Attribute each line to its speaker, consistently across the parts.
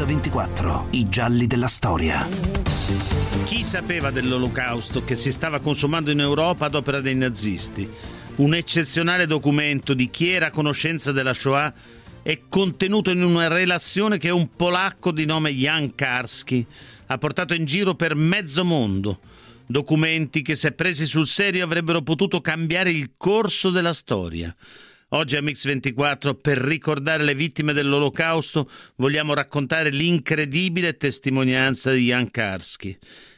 Speaker 1: Mix24, i gialli della storia.
Speaker 2: Chi sapeva dell'olocausto che si stava consumando in Europa ad opera dei nazisti? Un eccezionale documento di chi era a conoscenza della Shoah è contenuto in una relazione che un polacco di nome Jan Karski ha portato in giro per mezzo mondo. Documenti che, se presi sul serio, avrebbero potuto cambiare il corso della storia. Oggi a Mix24, per ricordare le vittime dell'Olocausto, vogliamo raccontare l'incredibile testimonianza di Jan Karski.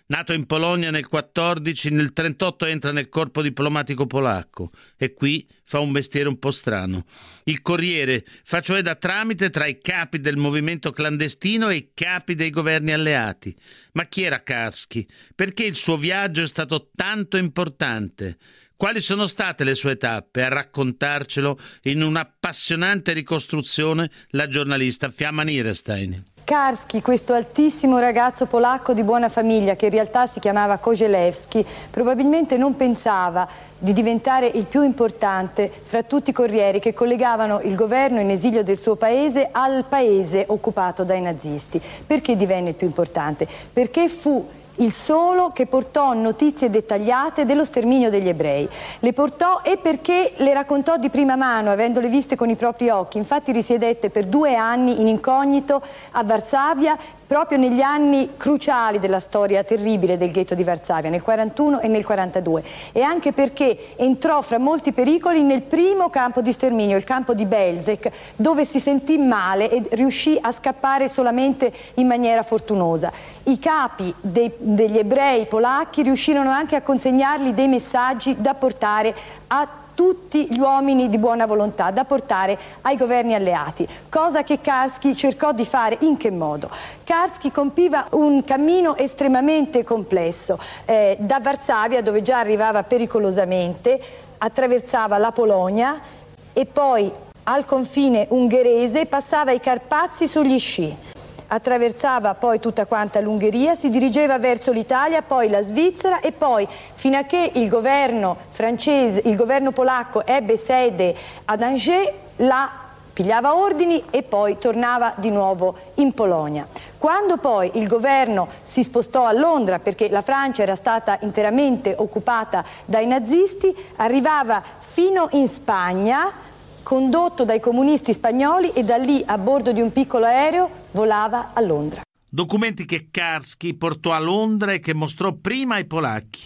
Speaker 2: Nato in Polonia nel 14, nel 38 entra nel corpo diplomatico polacco e qui fa un mestiere un po' strano. Il Corriere fa cioè da tramite tra i capi del movimento clandestino e i capi dei governi alleati. Ma chi era Karski? Perché il suo viaggio è stato tanto importante? Quali sono state le sue tappe? A raccontarcelo in un'appassionante ricostruzione la giornalista Fiamma Nierestein.
Speaker 3: Karski, questo altissimo ragazzo polacco di buona famiglia che in realtà si chiamava Kozielewski, probabilmente non pensava di diventare il più importante fra tutti i corrieri che collegavano il governo in esilio del suo paese al paese occupato dai nazisti. Perché divenne il più importante? Perché fu il solo che portò notizie dettagliate dello sterminio degli ebrei. Le portò e perché le raccontò di prima mano, avendole viste con i propri occhi. Infatti risiedette per due anni in incognito a Varsavia proprio negli anni cruciali della storia terribile del ghetto di Varsavia, nel 41 e nel 42, e anche perché entrò fra molti pericoli nel primo campo di sterminio, il campo di Belzec, dove si sentì male e riuscì a scappare solamente in maniera fortunosa. I capi dei, degli ebrei polacchi riuscirono anche a consegnargli dei messaggi da portare a tutti gli uomini di buona volontà da portare ai governi alleati, cosa che Karski cercò di fare in che modo? Karski compiva un cammino estremamente complesso, eh, da Varsavia dove già arrivava pericolosamente, attraversava la Polonia e poi al confine ungherese passava i Carpazi sugli sci attraversava poi tutta quanta l'Ungheria, si dirigeva verso l'Italia, poi la Svizzera e poi fino a che il governo francese, il governo polacco ebbe sede ad Angers, la pigliava ordini e poi tornava di nuovo in Polonia. Quando poi il governo si spostò a Londra perché la Francia era stata interamente occupata dai nazisti, arrivava fino in Spagna condotto dai comunisti spagnoli e da lì a bordo di un piccolo aereo volava a Londra.
Speaker 2: Documenti che Karski portò a Londra e che mostrò prima ai polacchi,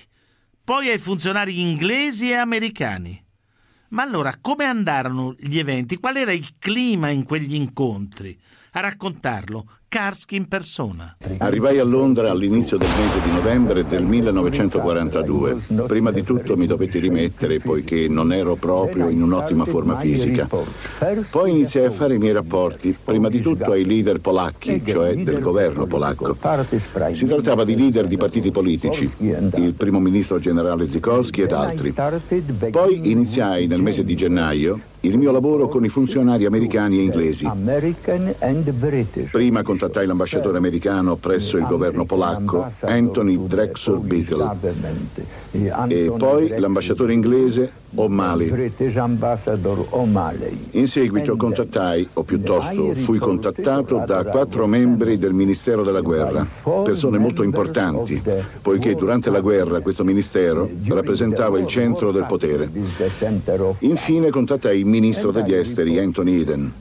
Speaker 2: poi ai funzionari inglesi e americani. Ma allora come andarono gli eventi? Qual era il clima in quegli incontri? A raccontarlo Karski in persona.
Speaker 4: Arrivai a Londra all'inizio del mese di novembre del 1942. Prima di tutto mi dovetti rimettere poiché non ero proprio in un'ottima forma fisica. Poi iniziai a fare i miei rapporti, prima di tutto ai leader polacchi, cioè del governo polacco. Si trattava di leader di partiti politici, il primo ministro generale Zikorski ed altri. Poi iniziai nel mese di gennaio il mio lavoro con i funzionari americani e inglesi. Prima contattai l'ambasciatore americano presso il governo polacco, Anthony Drexel Beatle, e poi l'ambasciatore inglese O'Malley. In seguito contattai, o piuttosto fui contattato da quattro membri del Ministero della Guerra, persone molto importanti, poiché durante la guerra questo ministero rappresentava il centro del potere. Infine contattai il ministro degli esteri, Anthony Eden.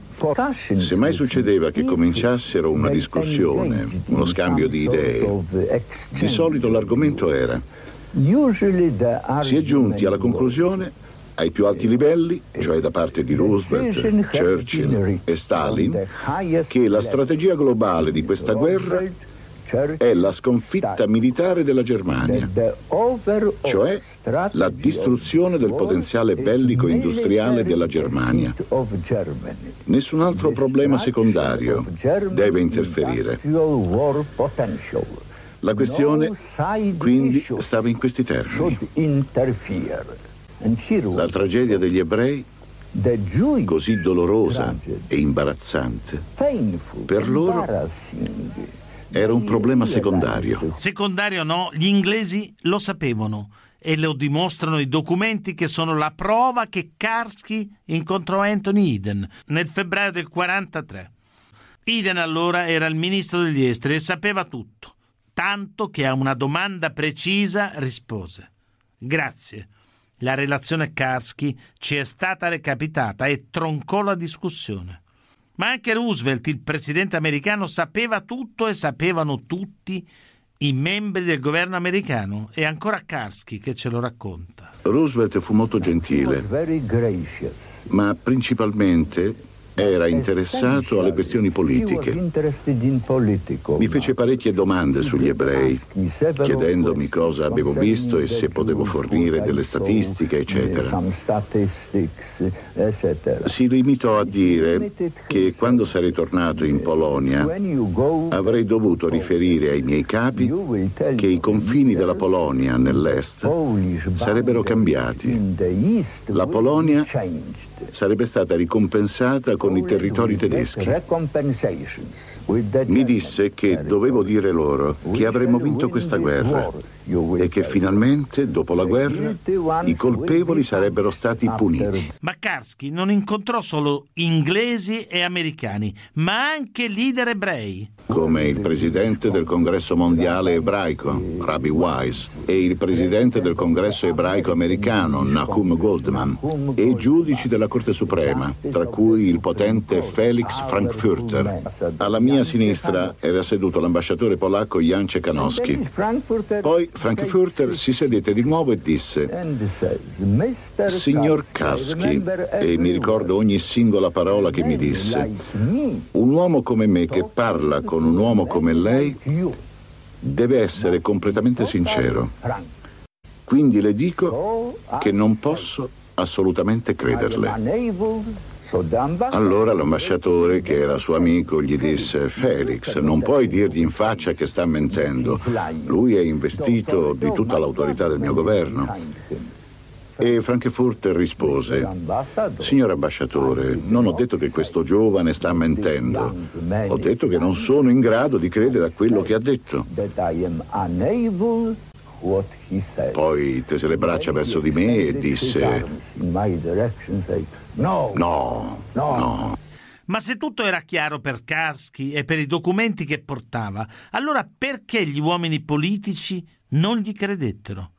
Speaker 4: Se mai succedeva che cominciassero una discussione, uno scambio di idee, di solito l'argomento era si è giunti alla conclusione ai più alti livelli, cioè da parte di Roosevelt, Churchill e Stalin, che la strategia globale di questa guerra è la sconfitta militare della Germania, cioè la distruzione del potenziale bellico industriale della Germania. Nessun altro problema secondario deve interferire. La questione quindi stava in questi termini. La tragedia degli ebrei così dolorosa e imbarazzante, per loro era un problema secondario.
Speaker 2: Secondario no, gli inglesi lo sapevano e lo dimostrano i documenti che sono la prova che Karski incontrò Anthony Eden nel febbraio del 43. Iden allora era il ministro degli esteri e sapeva tutto, tanto che a una domanda precisa rispose. Grazie. La relazione Karski ci è stata recapitata e troncò la discussione. Ma anche Roosevelt, il presidente americano, sapeva tutto e sapevano tutti i membri del governo americano. È ancora Karski che ce lo racconta.
Speaker 4: Roosevelt fu molto gentile, ma principalmente era interessato alle questioni politiche. Mi fece parecchie domande sugli ebrei, chiedendomi cosa avevo visto e se potevo fornire delle statistiche, eccetera. Si limitò a dire che quando sarei tornato in Polonia avrei dovuto riferire ai miei capi che i confini della Polonia nell'est sarebbero cambiati. La Polonia sarebbe stata ricompensata con i territori tedeschi. Mi disse che dovevo dire loro che avremmo vinto questa guerra e che finalmente, dopo la guerra, i colpevoli sarebbero stati puniti.
Speaker 2: Ma Karski non incontrò solo inglesi e americani, ma anche leader ebrei.
Speaker 4: Come il presidente del congresso mondiale ebraico, Rabbi Wise, e il presidente del congresso ebraico americano, Nahum Goldman, e giudici della Corte Suprema, tra cui il potente Felix Frankfurter. Alla mia sinistra era seduto l'ambasciatore polacco Jan Cekanowski. Poi Frankfurter si sedette di nuovo e disse Signor Karski, e mi ricordo ogni singola parola che mi disse, un uomo come me che parla con un uomo come lei deve essere completamente sincero. Quindi le dico che non posso assolutamente crederle. Allora l'ambasciatore, che era suo amico, gli disse: Felix, non puoi dirgli in faccia che sta mentendo. Lui è investito di tutta l'autorità del mio governo. E Frankfurter rispose: Signor ambasciatore, non ho detto che questo giovane sta mentendo. Ho detto che non sono in grado di credere a quello che ha detto. Poi tese le braccia verso di me e disse: No, no, no.
Speaker 2: Ma se tutto era chiaro per Karski e per i documenti che portava, allora perché gli uomini politici non gli credettero?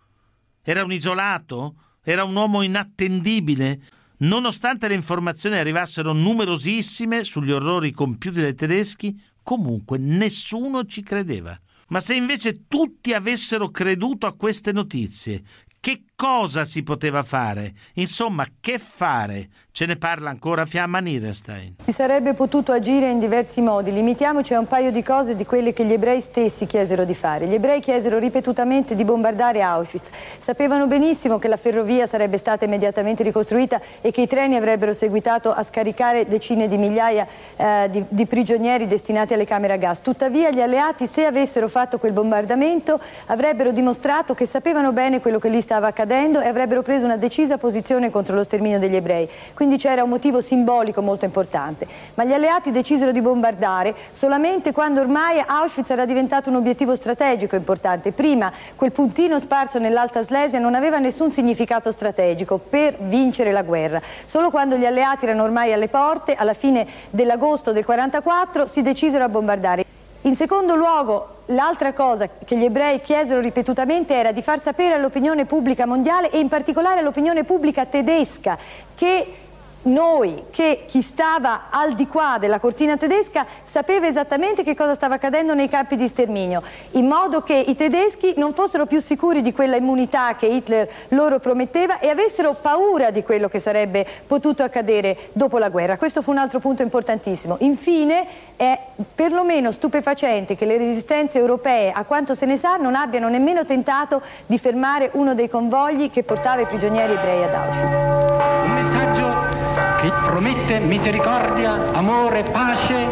Speaker 2: Era un isolato? Era un uomo inattendibile? Nonostante le informazioni arrivassero numerosissime sugli orrori compiuti dai tedeschi, comunque nessuno ci credeva. Ma se invece tutti avessero creduto a queste notizie, che cosa si poteva fare? Insomma, che fare? Ce ne parla ancora Fiamma Nirenstein.
Speaker 3: Si sarebbe potuto agire in diversi modi. Limitiamoci a un paio di cose di quelle che gli ebrei stessi chiesero di fare. Gli ebrei chiesero ripetutamente di bombardare Auschwitz. Sapevano benissimo che la ferrovia sarebbe stata immediatamente ricostruita e che i treni avrebbero seguitato a scaricare decine di migliaia eh, di, di prigionieri destinati alle camere a gas. Tuttavia gli alleati, se avessero fatto quel bombardamento, avrebbero dimostrato che sapevano bene quello che lì stava accadendo e avrebbero preso una decisa posizione contro lo sterminio degli ebrei. Quindi c'era un motivo simbolico molto importante. Ma gli alleati decisero di bombardare solamente quando ormai Auschwitz era diventato un obiettivo strategico importante. Prima quel puntino sparso nell'Alta Slesia non aveva nessun significato strategico per vincere la guerra. Solo quando gli alleati erano ormai alle porte, alla fine dell'agosto del 1944, si decisero a bombardare. In secondo luogo, l'altra cosa che gli ebrei chiesero ripetutamente era di far sapere all'opinione pubblica mondiale e in particolare all'opinione pubblica tedesca che noi che chi stava al di qua della cortina tedesca sapeva esattamente che cosa stava accadendo nei campi di sterminio, in modo che i tedeschi non fossero più sicuri di quella immunità che Hitler loro prometteva e avessero paura di quello che sarebbe potuto accadere dopo la guerra. Questo fu un altro punto importantissimo. Infine è perlomeno stupefacente che le resistenze europee, a quanto se ne sa, non abbiano nemmeno tentato di fermare uno dei convogli che portava i prigionieri ebrei ad Auschwitz.
Speaker 5: Messaggio che promette misericordia, amore, pace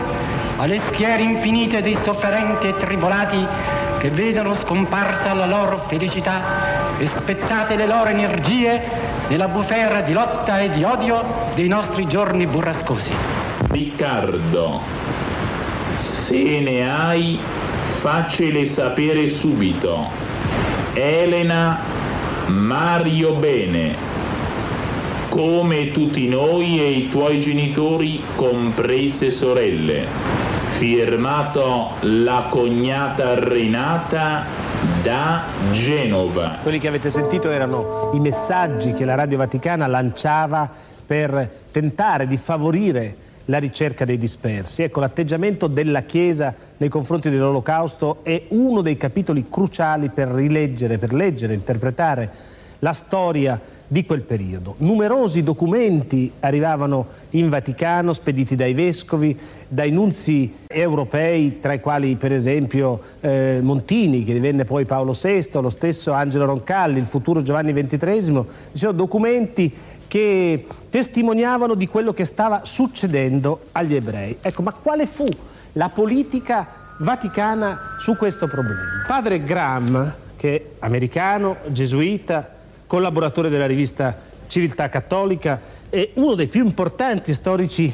Speaker 5: alle schiere infinite dei sofferenti e tribolati che vedono scomparsa la loro felicità e spezzate le loro energie nella bufera di lotta e di odio dei nostri giorni burrascosi.
Speaker 6: Riccardo, se ne hai, faccele sapere subito. Elena, Mario Bene come tutti noi e i tuoi genitori, comprese sorelle. firmato la cognata Renata da Genova.
Speaker 7: Quelli che avete sentito erano i messaggi che la Radio Vaticana lanciava per tentare di favorire la ricerca dei dispersi. Ecco, l'atteggiamento della Chiesa nei confronti dell'Olocausto è uno dei capitoli cruciali per rileggere, per leggere, interpretare la storia di quel periodo. Numerosi documenti arrivavano in Vaticano spediti dai vescovi, dai nunzi europei, tra i quali per esempio eh, Montini, che divenne poi Paolo VI, lo stesso Angelo Roncalli, il futuro Giovanni XXIII, sono documenti che testimoniavano di quello che stava succedendo agli ebrei. Ecco, ma quale fu la politica vaticana su questo problema? Padre Graham, che è americano, gesuita, collaboratore della rivista Civiltà Cattolica, è uno dei più importanti storici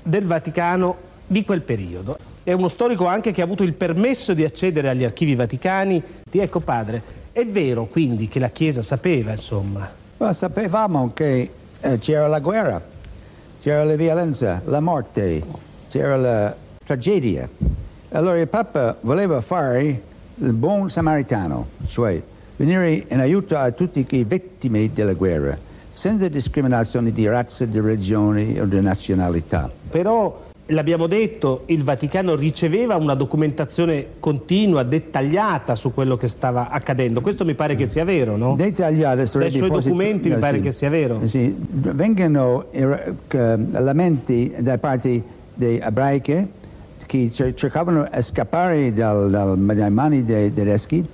Speaker 7: del Vaticano di quel periodo. È uno storico anche che ha avuto il permesso di accedere agli archivi vaticani. Di ecco padre, è vero quindi che la Chiesa sapeva, insomma?
Speaker 8: Ma sapevamo che eh, c'era la guerra, c'era la violenza, la morte, c'era la tragedia. Allora il Papa voleva fare il buon samaritano, cioè venire in aiuto a tutte le vittime della guerra, senza discriminazione di razza, di religione o di nazionalità.
Speaker 7: Però l'abbiamo detto, il Vaticano riceveva una documentazione continua, dettagliata su quello che stava accadendo. Questo mi pare che sia vero, no?
Speaker 8: Dettagliata.
Speaker 7: Dai suoi documenti mi pare
Speaker 8: sì,
Speaker 7: che sia vero.
Speaker 8: Sì. Vengono eh, lamenti da parte dei ebraiche che cercavano di scappare dal, dal, dalle mani dei tedeschi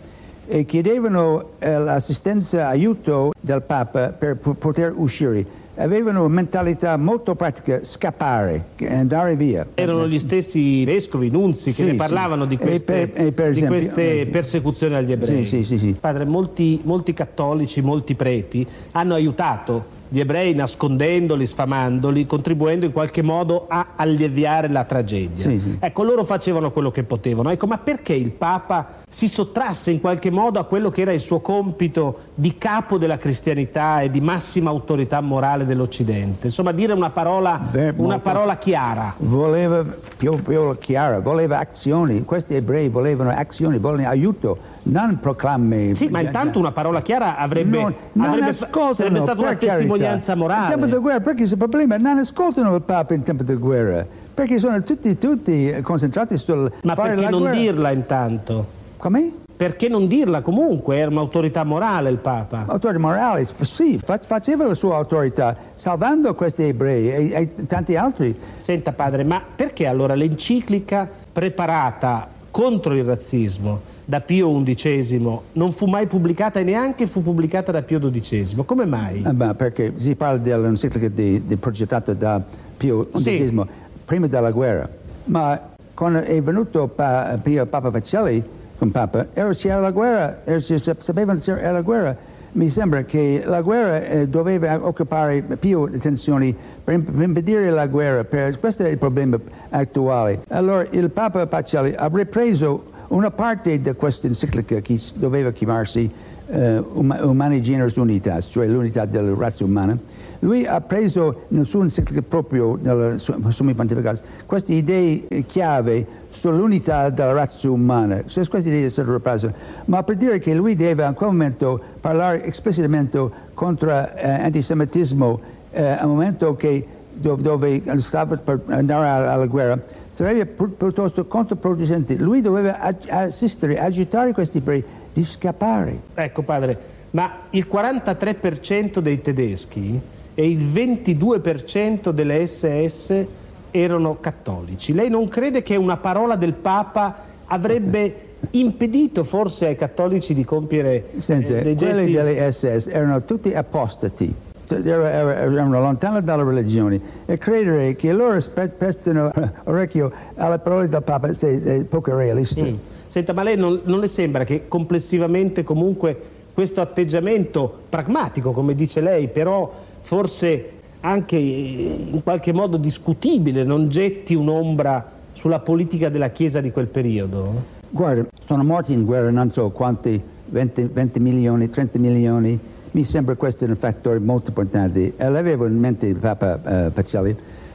Speaker 8: e chiedevano eh, l'assistenza, aiuto del Papa per poter uscire. Avevano una mentalità molto pratica, scappare, andare via.
Speaker 7: Erano gli stessi vescovi, nunzi, che
Speaker 8: Sì,
Speaker 7: ne parlavano
Speaker 8: sì.
Speaker 7: di queste,
Speaker 8: E per- e per
Speaker 7: di queste persecuzioni agli ebrei.
Speaker 8: Sì, sì, sì, sì.
Speaker 7: Padre, molti, molti cattolici, molti preti hanno aiutato gli ebrei nascondendoli, sfamandoli, contribuendo in qualche modo a alleviare la tragedia.
Speaker 8: Sì.
Speaker 7: Ecco, loro facevano quello che potevano. Ecco, ma perché il Papa si sottrasse in qualche modo a quello che era il suo compito di capo della cristianità e di massima autorità morale dell'Occidente? Insomma, dire una parola,
Speaker 8: Beh,
Speaker 7: una parola chiara.
Speaker 8: Voleva più, più chiara, voleva azioni. Questi ebrei volevano azioni, volevano aiuto, non proclami.
Speaker 7: Sì, ma intanto una parola chiara avrebbe,
Speaker 8: Non- non
Speaker 7: avrebbe sarebbe stata una
Speaker 8: per
Speaker 7: testimonianza
Speaker 8: In
Speaker 7: morale.
Speaker 8: tempo di guerra, perché il problema è non ascoltano il Papa in tempo di guerra, perché sono tutti, tutti concentrati sul
Speaker 7: Ma
Speaker 8: fare
Speaker 7: perché non
Speaker 8: guerra.
Speaker 7: dirla intanto?
Speaker 8: Come?
Speaker 7: Perché non dirla comunque? Era un'autorità morale il Papa.
Speaker 8: Autorità morale, sì, fa- faceva la sua autorità, salvando questi ebrei e, e tanti altri.
Speaker 7: Senta padre, ma perché allora l'enciclica preparata contro il razzismo da Pio XI non fu mai pubblicata e neanche fu pubblicata da Pio XII? Come mai?
Speaker 8: Eh, beh, perché si parla dell'enciclica di, di progettata da Pio
Speaker 7: Sì.
Speaker 8: XI prima della guerra. Ma quando è venuto pa- Pio Papa Pacelli con Papa, era, c'era la guerra, era- si sap- sapevano che c'era la guerra. Mi sembra che la guerra eh, doveva occupare più attenzione per, per impedire la guerra, per- questo è il problema attuale. Allora il Papa Pacelli ha ripreso una parte di questa enciclica che doveva chiamarsi eh, Uma- Humani Generis Unitas, cioè l'unità della razza umana. Lui ha preso nel suo enciclica proprio, nella su- Summi Pontificales, queste idee eh, chiave sull'unità della razza umana. Se queste idee sono riprese, ma per dire che lui deve in quel momento parlare esplicitamente contro eh, antisemitismo eh, al momento che dove, dove stava per andare alla guerra, sarebbe pi- piuttosto controproducente. Lui doveva assistere, agitare questi ebrei di scappare.
Speaker 7: Ecco padre, ma il 43% dei tedeschi e il 22% delle SS erano cattolici. Lei non crede che una parola del Papa avrebbe impedito forse ai cattolici di compiere eh,
Speaker 8: Sente,
Speaker 7: dei
Speaker 8: quelli
Speaker 7: gesti...
Speaker 8: delle SS erano tutti apostati, erano, erano- lontani dalla religione e credere che loro spe- prestano orecchio alle parole del Papa è, è poco realista.
Speaker 7: Mm. Senta, ma lei non, non le sembra che complessivamente comunque questo atteggiamento pragmatico, come dice lei, però forse anche eh, in qualche modo discutibile, non getti un'ombra sulla politica della Chiesa di quel periodo?
Speaker 8: Guarda, sono morti in guerra non so quanti, 20, 20 milioni, 30 milioni. Mi sembra questo un fattore molto importante. L'avevo in mente il Papa eh, Pacelli,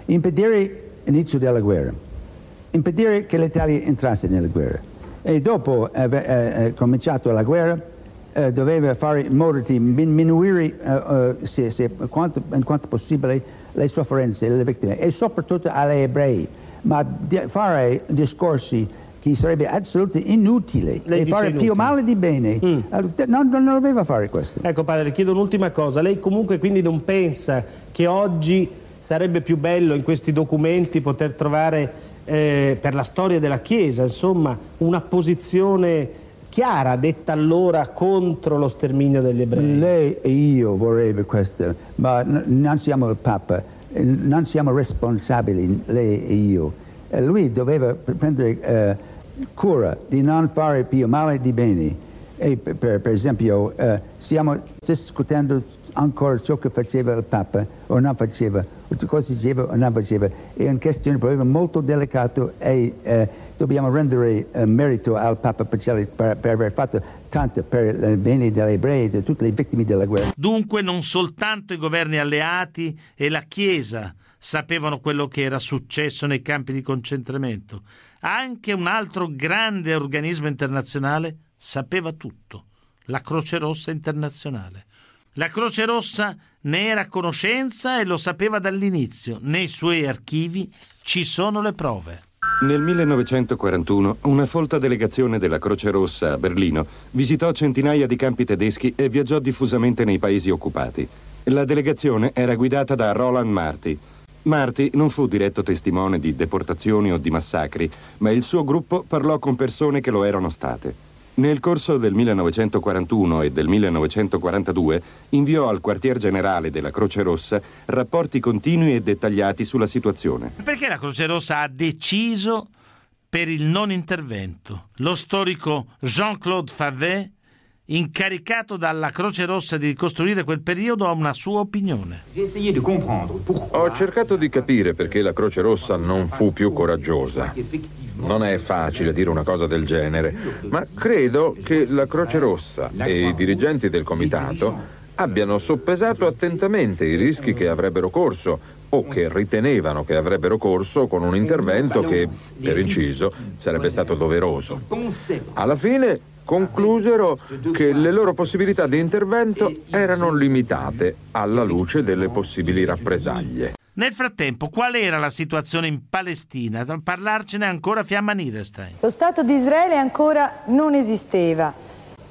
Speaker 8: impedire l'inizio della guerra. impedire che l'Italia entrasse nella guerra. E dopo aver eh, eh, cominciato la guerra, eh, doveva fare in modo di diminuire eh, eh, se, se, quanto, in quanto possibile le sofferenze delle vittime e soprattutto agli ebrei, ma fare discorsi che sarebbe assolutamente inutile
Speaker 7: Lei
Speaker 8: e fare
Speaker 7: inutile.
Speaker 8: più male di bene.
Speaker 7: Mm.
Speaker 8: Non, non doveva fare questo.
Speaker 7: Ecco padre, chiedo un'ultima cosa. Lei comunque quindi non pensa che oggi sarebbe più bello in questi documenti poter trovare eh, per la storia della Chiesa, insomma, una posizione chiara detta allora contro lo sterminio degli ebrei?
Speaker 8: Lei e io vorrebbe questo, ma non siamo il Papa, eh, non siamo responsabili, lei e io. Eh, Lui doveva prendere eh, cura di non fare più male di bene. E per, per- esempio, eh, stiamo discutendo ancora ciò che faceva il Papa o non faceva, cosa diceva o non faceva. È una questione proprio molto delicata e eh, dobbiamo rendere eh, merito al Papa Pacelli per, per aver fatto tanto per il bene degli ebrei e di tutte le vittime della guerra.
Speaker 2: Dunque non soltanto i governi alleati e la Chiesa sapevano quello che era successo nei campi di concentramento, anche un altro grande organismo internazionale sapeva tutto, la Croce Rossa Internazionale. La Croce Rossa ne era a conoscenza e lo sapeva dall'inizio. Nei suoi archivi ci sono le prove.
Speaker 9: Nel 1941 una folta delegazione della Croce Rossa a Berlino visitò centinaia di campi tedeschi e viaggiò diffusamente nei paesi occupati. La delegazione era guidata da Roland Marty. Marty non fu diretto testimone di deportazioni o di massacri, ma il suo gruppo parlò con persone che lo erano state. Nel corso del 1941 e del 1942 inviò al quartier generale della Croce Rossa rapporti continui e dettagliati sulla situazione.
Speaker 2: Perché la Croce Rossa ha deciso per il non intervento? Lo storico Jean-Claude Favet, incaricato dalla Croce Rossa di ricostruire quel periodo, ha una sua opinione.
Speaker 10: Ho cercato di capire perché la Croce Rossa non fu più coraggiosa. Non è facile dire una cosa del genere, ma credo che la Croce Rossa e i dirigenti del comitato abbiano soppesato attentamente i rischi che avrebbero corso o che ritenevano che avrebbero corso con un intervento che, per inciso, sarebbe stato doveroso. Alla fine conclusero che le loro possibilità di intervento erano limitate alla luce delle possibili rappresaglie.
Speaker 2: Nel frattempo, qual era la situazione in Palestina? A parlarcene ancora Fiamma Niederstein.
Speaker 3: Lo Stato di Israele ancora non esisteva,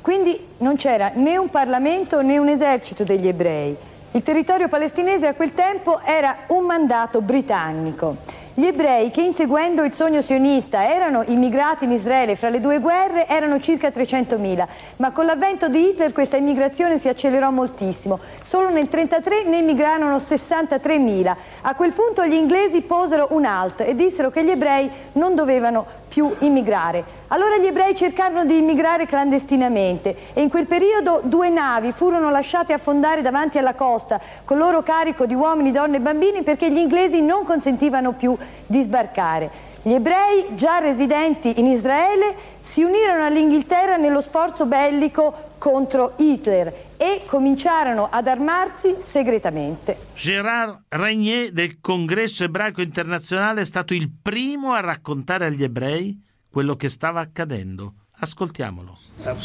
Speaker 3: quindi non c'era né un Parlamento né un esercito degli ebrei. Il territorio palestinese a quel tempo era un mandato britannico. Gli ebrei che inseguendo il sogno sionista erano immigrati in Israele fra le due guerre erano circa 300.000, ma con l'avvento di Hitler questa immigrazione si accelerò moltissimo. Solo nel 1933 ne emigrarono 63.000. A quel punto gli inglesi posero un halt e dissero che gli ebrei non dovevano più immigrare. Allora gli ebrei cercarono di immigrare clandestinamente e in quel periodo due navi furono lasciate affondare davanti alla costa con loro carico di uomini, donne e bambini perché gli inglesi non consentivano più di sbarcare. Gli ebrei, già residenti in Israele, si unirono all'Inghilterra nello sforzo bellico contro Hitler e cominciarono ad armarsi segretamente.
Speaker 2: Gérard Regnier del Congresso Ebraico Internazionale è stato il primo a raccontare agli ebrei quello che stava accadendo. Ascoltiamolo.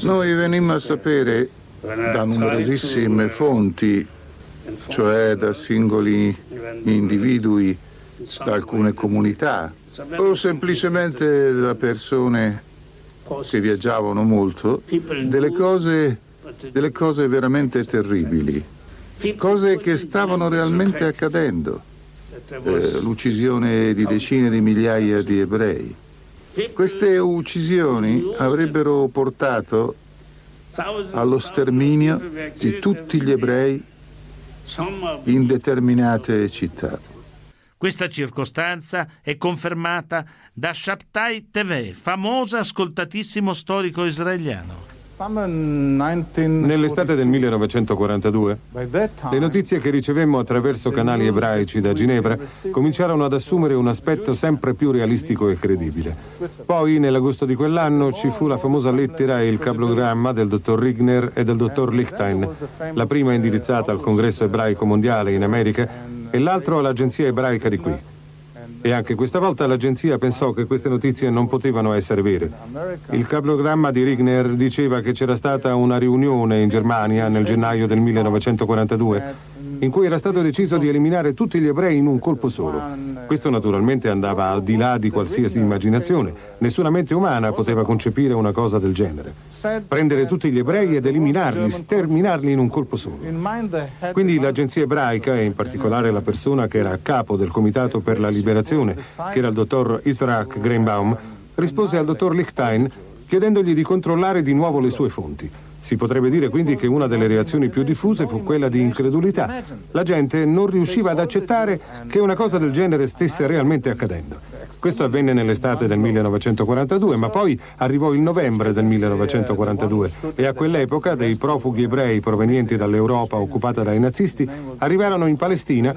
Speaker 4: Noi venimmo a sapere da numerosissime fonti, cioè da singoli individui, da alcune comunità o semplicemente da persone che viaggiavano molto, delle cose, delle cose veramente terribili, cose che stavano realmente accadendo. Eh, l'uccisione di decine di migliaia di ebrei. Queste uccisioni avrebbero portato allo sterminio di tutti gli ebrei in determinate città.
Speaker 2: Questa circostanza è confermata da Shabtai TV, famoso ascoltatissimo storico israeliano.
Speaker 9: Nell'estate del 1942, le notizie che ricevemmo attraverso canali ebraici da Ginevra cominciarono ad assumere un aspetto sempre più realistico e credibile. Poi, nell'agosto di quell'anno, ci fu la famosa lettera e il cablogramma del dottor Rigner e del dottor Lichtain, la prima indirizzata al Congresso ebraico mondiale in America e l'altro all'Agenzia ebraica di qui.
Speaker 11: E anche questa volta l'agenzia pensò che queste notizie non potevano essere vere. Il cablogramma di Rigner diceva che c'era stata una riunione in Germania nel gennaio del 1942 in cui era stato deciso di eliminare tutti gli ebrei in un colpo solo. Questo naturalmente andava al di là di qualsiasi immaginazione. Nessuna mente umana poteva concepire una cosa del genere. Prendere tutti gli ebrei ed eliminarli, sterminarli in un colpo solo. Quindi l'agenzia ebraica, e in particolare la persona che era a capo del Comitato per la Liberazione, che era il dottor Isaac Greenbaum, rispose al dottor Lichtain chiedendogli di controllare di nuovo le sue fonti. Si potrebbe dire quindi che una delle reazioni più diffuse fu quella di incredulità. La gente non riusciva ad accettare che una cosa del genere stesse realmente accadendo. Questo avvenne nell'estate del 1942, ma poi arrivò il novembre del 1942 e a quell'epoca dei profughi ebrei provenienti dall'Europa occupata dai nazisti arrivarono in Palestina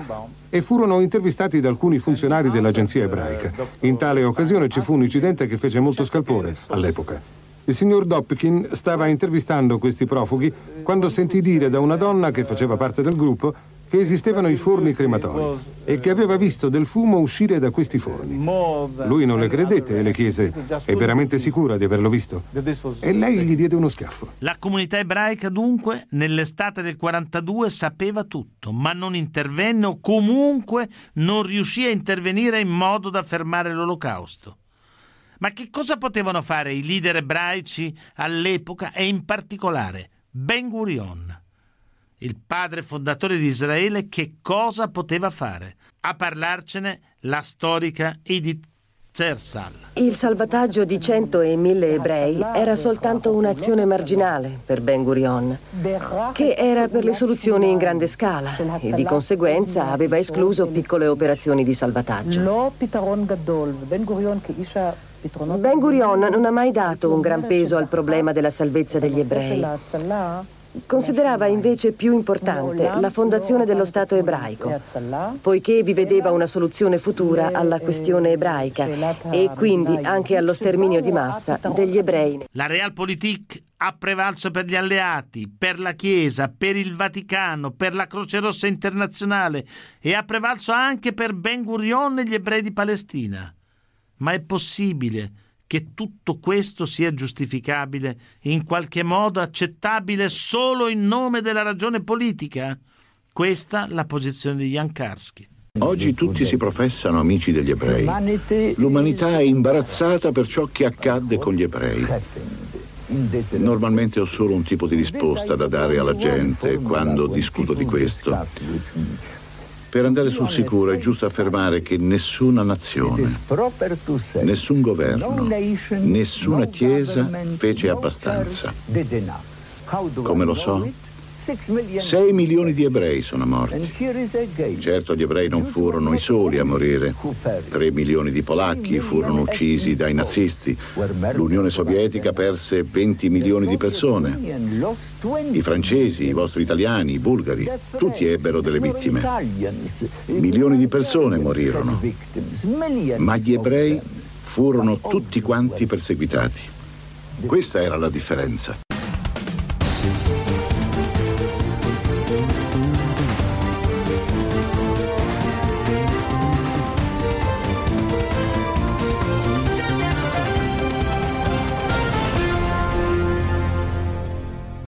Speaker 11: e furono intervistati da alcuni funzionari dell'agenzia ebraica. In tale occasione ci fu un incidente che fece molto scalpore all'epoca. Il signor Dopkin stava intervistando questi profughi quando sentì dire da una donna che faceva parte del gruppo che esistevano i forni crematori e che aveva visto del fumo uscire da questi forni. Lui non le credette e le chiese: È veramente sicura di averlo visto? E lei gli diede uno schiaffo.
Speaker 2: La comunità ebraica, dunque, nell'estate del 42 sapeva tutto, ma non intervenne o comunque non riuscì a intervenire in modo da fermare l'olocausto. Ma che cosa potevano fare i leader ebraici all'epoca e in particolare Ben Gurion? Il padre fondatore di Israele che cosa poteva fare? A parlarcene la storica Edith.
Speaker 12: Il salvataggio di cento e mille ebrei era soltanto un'azione marginale per Ben Gurion, che era per le soluzioni in grande scala e di conseguenza aveva escluso piccole operazioni di salvataggio. Ben Gurion non ha mai dato un gran peso al problema della salvezza degli ebrei. Considerava invece più importante la fondazione dello Stato ebraico, poiché vi vedeva una soluzione futura alla questione ebraica e quindi anche allo sterminio di massa degli ebrei.
Speaker 2: La Realpolitik ha prevalso per gli alleati, per la Chiesa, per il Vaticano, per la Croce Rossa internazionale e ha prevalso anche per Ben Gurion e gli ebrei di Palestina. Ma è possibile che tutto questo sia giustificabile, in qualche modo accettabile solo in nome della ragione politica? Questa la posizione di Jan Karski.
Speaker 4: Oggi tutti si professano amici degli ebrei. L'umanità è imbarazzata per ciò che accadde con gli ebrei. Normalmente ho solo un tipo di risposta da dare alla gente quando discuto di questo. Per andare sul sicuro è giusto affermare che nessuna nazione, nessun governo, nessuna chiesa fece abbastanza. Come lo so? 6 milioni di ebrei sono morti. Certo gli ebrei non furono i soli a morire. 3 milioni di polacchi furono uccisi dai nazisti. L'Unione Sovietica perse 20 milioni di persone. I francesi, i vostri italiani, i bulgari, tutti ebbero delle vittime. Milioni di persone morirono. Ma gli ebrei furono tutti quanti perseguitati. Questa era la differenza.